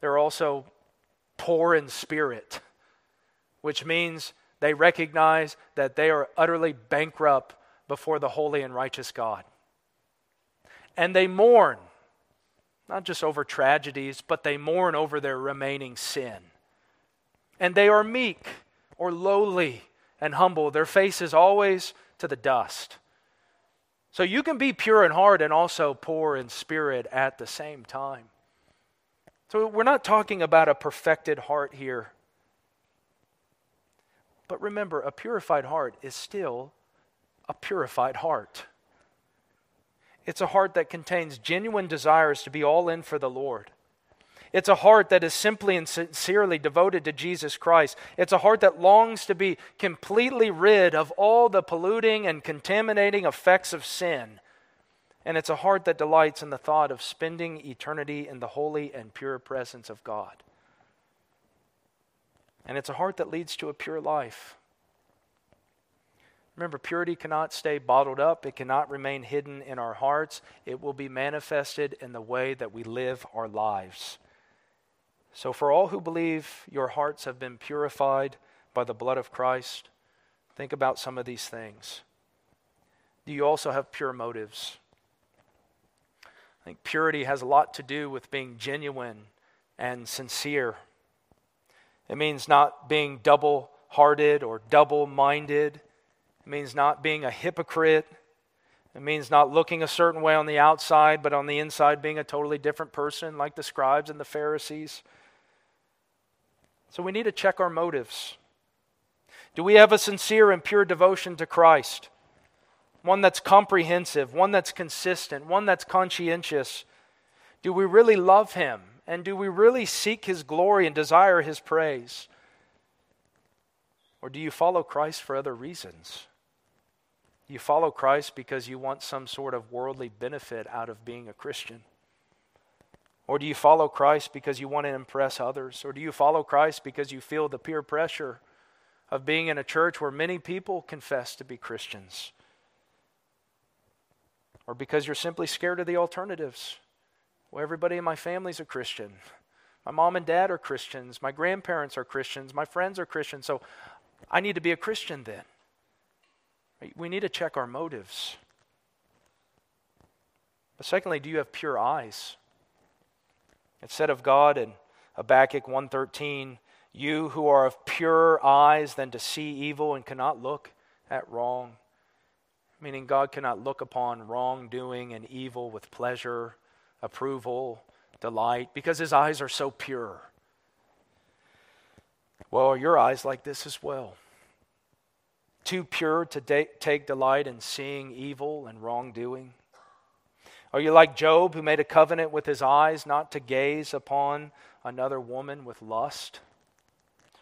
They're also poor in spirit, which means they recognize that they are utterly bankrupt before the holy and righteous God and they mourn, not just over tragedies, but they mourn over their remaining sin. And they are meek or lowly and humble. Their face is always to the dust. So you can be pure in heart and also poor in spirit at the same time. So we're not talking about a perfected heart here. But remember, a purified heart is still a purified heart. It's a heart that contains genuine desires to be all in for the Lord. It's a heart that is simply and sincerely devoted to Jesus Christ. It's a heart that longs to be completely rid of all the polluting and contaminating effects of sin. And it's a heart that delights in the thought of spending eternity in the holy and pure presence of God. And it's a heart that leads to a pure life. Remember, purity cannot stay bottled up, it cannot remain hidden in our hearts. It will be manifested in the way that we live our lives. So, for all who believe your hearts have been purified by the blood of Christ, think about some of these things. Do you also have pure motives? I think purity has a lot to do with being genuine and sincere. It means not being double hearted or double minded. It means not being a hypocrite. It means not looking a certain way on the outside, but on the inside being a totally different person, like the scribes and the Pharisees. So we need to check our motives. Do we have a sincere and pure devotion to Christ? One that's comprehensive, one that's consistent, one that's conscientious. Do we really love Him? And do we really seek His glory and desire His praise? Or do you follow Christ for other reasons? You follow Christ because you want some sort of worldly benefit out of being a Christian? Or do you follow Christ because you want to impress others? Or do you follow Christ because you feel the peer pressure of being in a church where many people confess to be Christians? Or because you're simply scared of the alternatives? Well, everybody in my family's a Christian. My mom and dad are Christians. My grandparents are Christians. My friends are Christians. So I need to be a Christian then. We need to check our motives. But secondly, do you have pure eyes? It said of God in Habakkuk 1:13, "You who are of purer eyes than to see evil and cannot look at wrong." Meaning God cannot look upon wrongdoing and evil with pleasure, approval, delight because his eyes are so pure. Well, are your eyes like this as well? too pure to de- take delight in seeing evil and wrongdoing? Are you like Job, who made a covenant with his eyes not to gaze upon another woman with lust?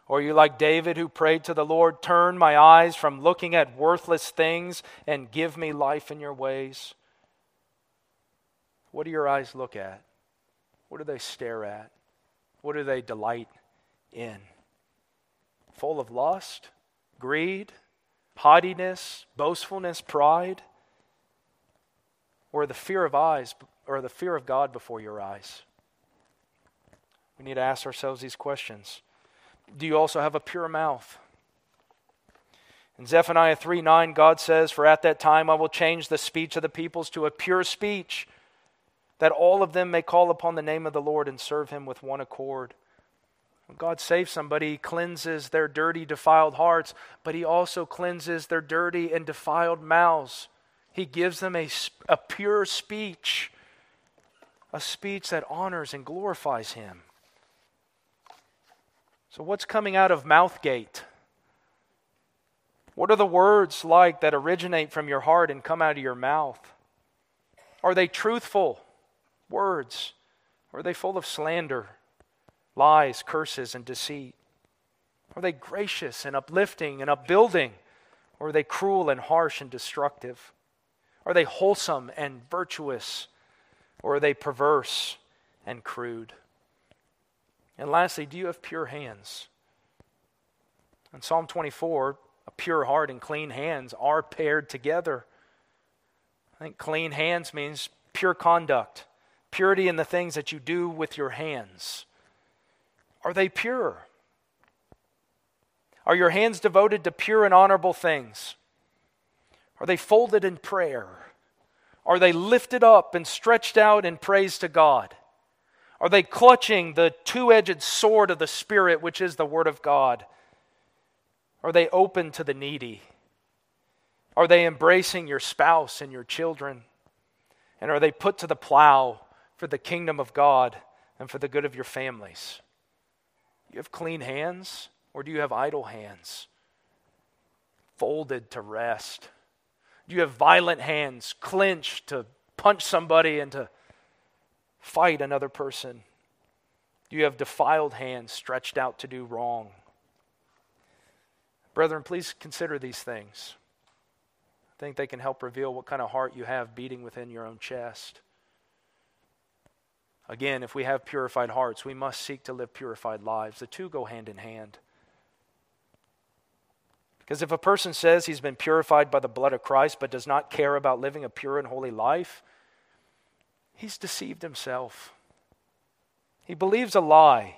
Or are you like David who prayed to the Lord, Turn my eyes from looking at worthless things and give me life in your ways? What do your eyes look at? What do they stare at? What do they delight in? Full of lust, greed, haughtiness, boastfulness, pride? Or the fear of eyes or the fear of God before your eyes? We need to ask ourselves these questions. Do you also have a pure mouth? In Zephaniah 3 9, God says, For at that time I will change the speech of the peoples to a pure speech, that all of them may call upon the name of the Lord and serve him with one accord. When God saves somebody, he cleanses their dirty, defiled hearts, but he also cleanses their dirty and defiled mouths. He gives them a, a pure speech, a speech that honors and glorifies him. So, what's coming out of Mouthgate? What are the words like that originate from your heart and come out of your mouth? Are they truthful words? Or are they full of slander, lies, curses, and deceit? Are they gracious and uplifting and upbuilding? Or are they cruel and harsh and destructive? Are they wholesome and virtuous? Or are they perverse and crude? And lastly, do you have pure hands? In Psalm 24, a pure heart and clean hands are paired together. I think clean hands means pure conduct, purity in the things that you do with your hands. Are they pure? Are your hands devoted to pure and honorable things? Are they folded in prayer? Are they lifted up and stretched out in praise to God? Are they clutching the two edged sword of the Spirit, which is the Word of God? Are they open to the needy? Are they embracing your spouse and your children? And are they put to the plow for the kingdom of God and for the good of your families? You have clean hands, or do you have idle hands? Folded to rest? Do you have violent hands, clenched to punch somebody and to fight another person? Do you have defiled hands stretched out to do wrong? Brethren, please consider these things. I think they can help reveal what kind of heart you have beating within your own chest. Again, if we have purified hearts, we must seek to live purified lives. The two go hand in hand. Because if a person says he's been purified by the blood of Christ but does not care about living a pure and holy life, he's deceived himself. He believes a lie.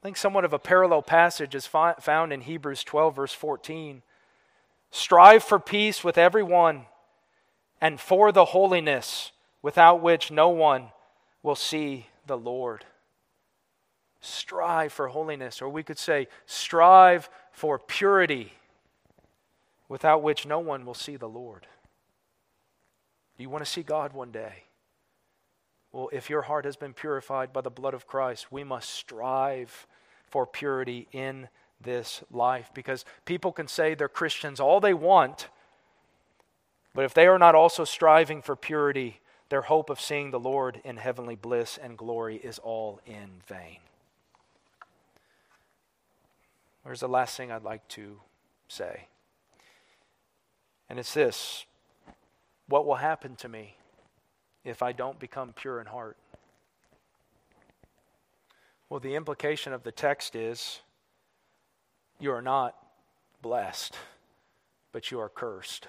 I think somewhat of a parallel passage is found in Hebrews 12, verse 14. Strive for peace with everyone and for the holiness without which no one will see the Lord. Strive for holiness, or we could say, strive for purity, without which no one will see the Lord. Do you want to see God one day? Well, if your heart has been purified by the blood of Christ, we must strive for purity in this life because people can say they're Christians all they want, but if they are not also striving for purity, their hope of seeing the Lord in heavenly bliss and glory is all in vain. There's the last thing I'd like to say, and it's this What will happen to me if I don't become pure in heart? Well, the implication of the text is you are not blessed, but you are cursed.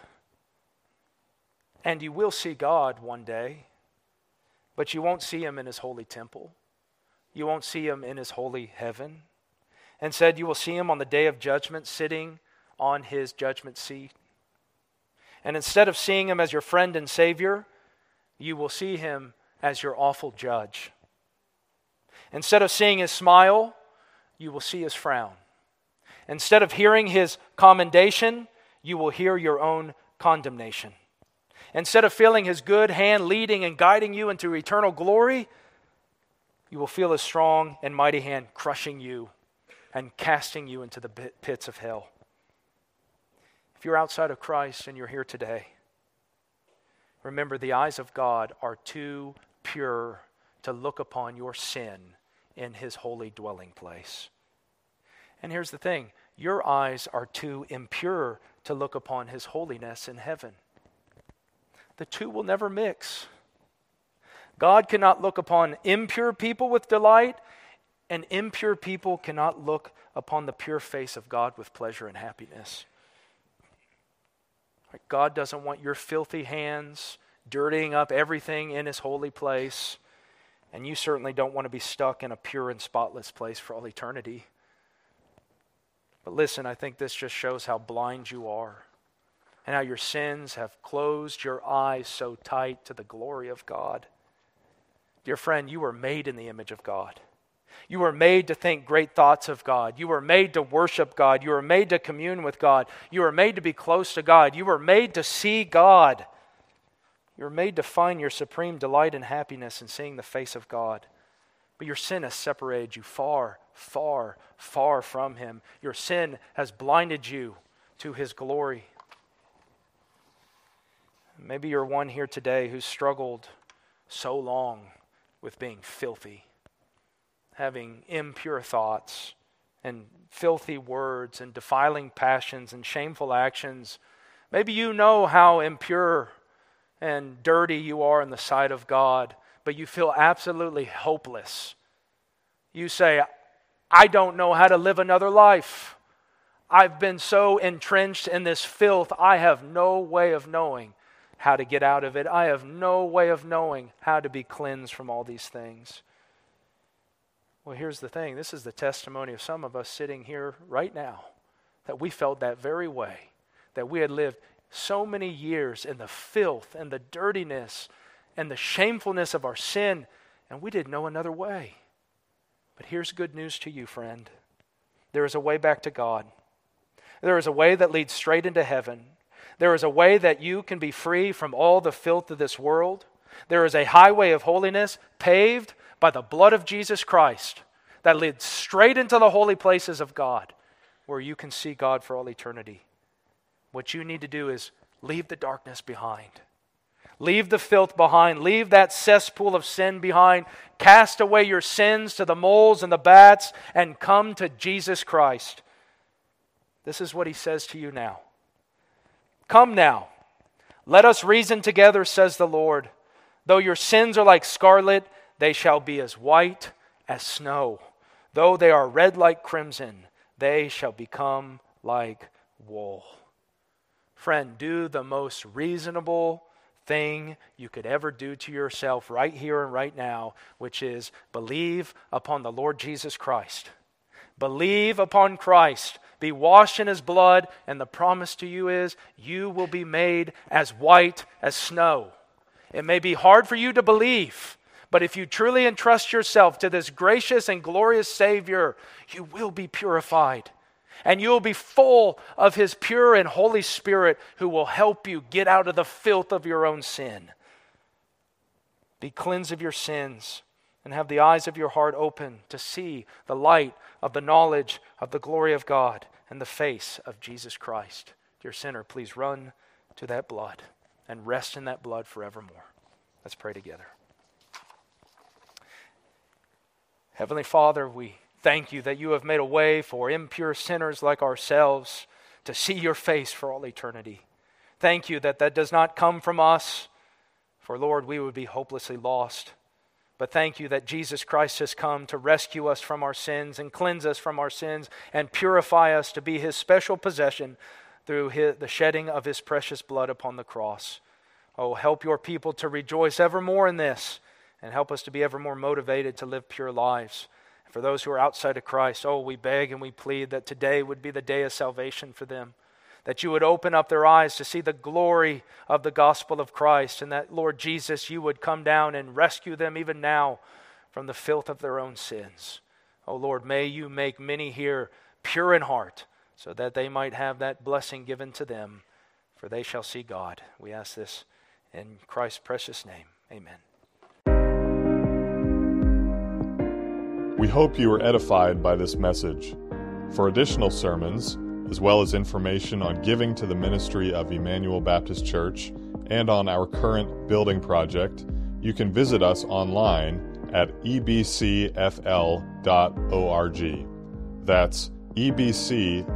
And you will see God one day, but you won't see him in his holy temple. You won't see him in his holy heaven. And said, You will see him on the day of judgment sitting on his judgment seat. And instead of seeing him as your friend and Savior, you will see him as your awful judge. Instead of seeing his smile, you will see his frown. Instead of hearing his commendation, you will hear your own condemnation. Instead of feeling his good hand leading and guiding you into eternal glory, you will feel his strong and mighty hand crushing you and casting you into the pits of hell. If you're outside of Christ and you're here today, Remember, the eyes of God are too pure to look upon your sin in his holy dwelling place. And here's the thing your eyes are too impure to look upon his holiness in heaven. The two will never mix. God cannot look upon impure people with delight, and impure people cannot look upon the pure face of God with pleasure and happiness. God doesn't want your filthy hands dirtying up everything in his holy place, and you certainly don't want to be stuck in a pure and spotless place for all eternity. But listen, I think this just shows how blind you are and how your sins have closed your eyes so tight to the glory of God. Dear friend, you were made in the image of God. You were made to think great thoughts of God. You were made to worship God. You were made to commune with God. You were made to be close to God. You were made to see God. You were made to find your supreme delight and happiness in seeing the face of God. But your sin has separated you far, far, far from Him. Your sin has blinded you to His glory. Maybe you're one here today who's struggled so long with being filthy having impure thoughts and filthy words and defiling passions and shameful actions. Maybe you know how impure and dirty you are in the sight of God, but you feel absolutely hopeless. You say, I don't know how to live another life. I've been so entrenched in this filth, I have no way of knowing how to get out of it. I have no way of knowing how to be cleansed from all these things. Well, here's the thing this is the testimony of some of us sitting here right now that we felt that very way, that we had lived so many years in the filth and the dirtiness and the shamefulness of our sin, and we didn't know another way. But here's good news to you, friend there is a way back to God. There is a way that leads straight into heaven. There is a way that you can be free from all the filth of this world. There is a highway of holiness paved by the blood of Jesus Christ that leads straight into the holy places of God where you can see God for all eternity. What you need to do is leave the darkness behind. Leave the filth behind. Leave that cesspool of sin behind. Cast away your sins to the moles and the bats and come to Jesus Christ. This is what he says to you now. Come now. Let us reason together, says the Lord. Though your sins are like scarlet, they shall be as white as snow. Though they are red like crimson, they shall become like wool. Friend, do the most reasonable thing you could ever do to yourself right here and right now, which is believe upon the Lord Jesus Christ. Believe upon Christ. Be washed in his blood, and the promise to you is you will be made as white as snow. It may be hard for you to believe. But if you truly entrust yourself to this gracious and glorious Savior, you will be purified. And you will be full of His pure and Holy Spirit who will help you get out of the filth of your own sin. Be cleansed of your sins and have the eyes of your heart open to see the light of the knowledge of the glory of God and the face of Jesus Christ. Dear sinner, please run to that blood and rest in that blood forevermore. Let's pray together. Heavenly Father, we thank you that you have made a way for impure sinners like ourselves to see your face for all eternity. Thank you that that does not come from us, for Lord, we would be hopelessly lost. But thank you that Jesus Christ has come to rescue us from our sins and cleanse us from our sins and purify us to be his special possession through his, the shedding of his precious blood upon the cross. Oh, help your people to rejoice evermore in this and help us to be ever more motivated to live pure lives. And for those who are outside of Christ, oh, we beg and we plead that today would be the day of salvation for them. That you would open up their eyes to see the glory of the gospel of Christ, and that, Lord Jesus, you would come down and rescue them even now from the filth of their own sins. Oh, Lord, may you make many here pure in heart, so that they might have that blessing given to them, for they shall see God. We ask this in Christ's precious name. Amen. We hope you were edified by this message. For additional sermons, as well as information on giving to the ministry of Emmanuel Baptist Church and on our current building project, you can visit us online at ebcfl.org. That's ebcfl.org.